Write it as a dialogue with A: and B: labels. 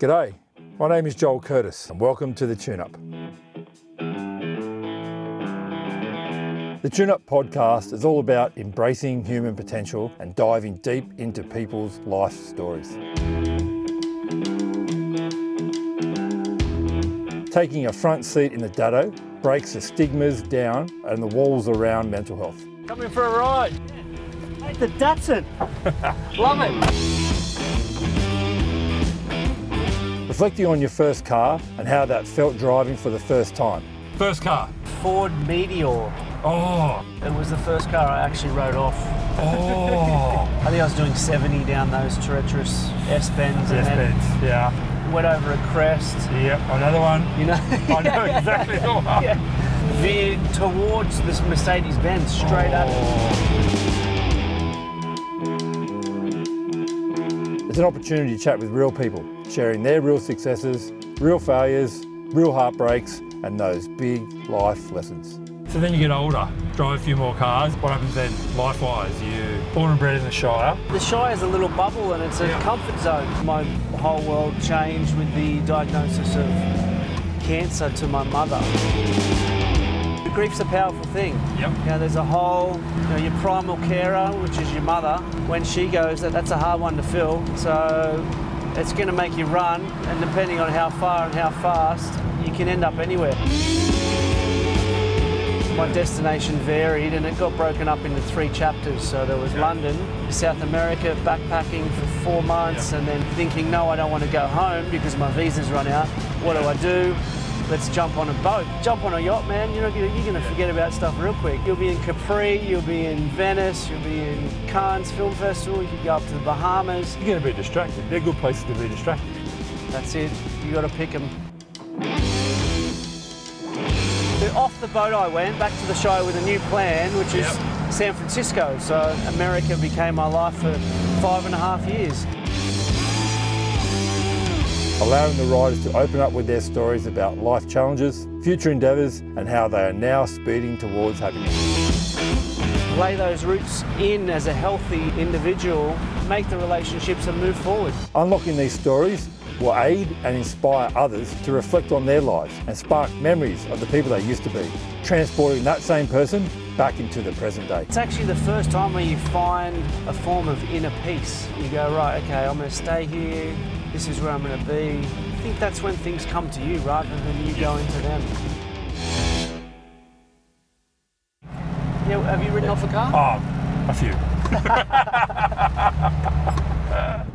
A: G'day, my name is Joel Curtis and welcome to the Tune Up. The Tune Up podcast is all about embracing human potential and diving deep into people's life stories. Taking a front seat in the Dado breaks the stigmas down and the walls around mental health.
B: Coming for a ride.
C: The Datsun. Love it.
A: Reflecting on your first car and how that felt driving for the first time.
B: First car.
C: Ford Meteor.
B: Oh,
C: It was the first car I actually rode off.
B: oh.
C: I think I was doing 70 down those treacherous S bends
B: S-bends. Yeah.
C: went over a crest.
B: Yep. Another one.
C: You know,
B: I know exactly the one.
C: yeah. veered towards this Mercedes Benz straight at it.
A: Oh. An opportunity to chat with real people, sharing their real successes, real failures, real heartbreaks, and those big life lessons.
B: So then you get older, drive a few more cars. What happens then, life-wise? You born and bred in the Shire.
C: The Shire is a little bubble and it's a
B: Yeah.
C: comfort zone. My whole world changed with the diagnosis of cancer to my mother. Grief's a powerful thing.
B: Yep.
C: You know, there's a whole, you know, your primal carer, which is your mother. When she goes, that, that's a hard one to fill. So it's going to make you run, and depending on how far and how fast, you can end up anywhere. My destination varied, and it got broken up into three chapters. So there was London, South America, backpacking for four months, and then thinking, no, I don't want to go home because my visa's run out. What do I do? Let's jump on a boat. Jump on a yacht, man. You're, gonna, you're gonna forget about stuff real quick. You'll be in Capri, you'll be in Venice, you'll be in Cannes Film Festival, you can go up to the Bahamas.
B: You're going to be distracted. They're good places to be distracted.
C: That's it. You got to pick them. Off the boat I went back to the show with a new plan, which is
B: Yep.
C: San Francisco. So America became my life for five and a half years.
A: Allowing the riders to open up with their stories about life challenges, future endeavours, and how they are now speeding towards happiness.
C: Lay those roots in as a healthy individual, make the relationships and move forward.
A: Unlocking these stories will aid and inspire others to reflect on their lives and spark memories of the people they used to be, transporting that same person back into the present day.
C: It's actually the first time where you find a form of inner peace. You go, right, okay, I'm going to stay here. This is where I'm going to be. I think that's when things come to you rather than you going to them. Yeah, have you ridden off a car?
B: Oh, a few.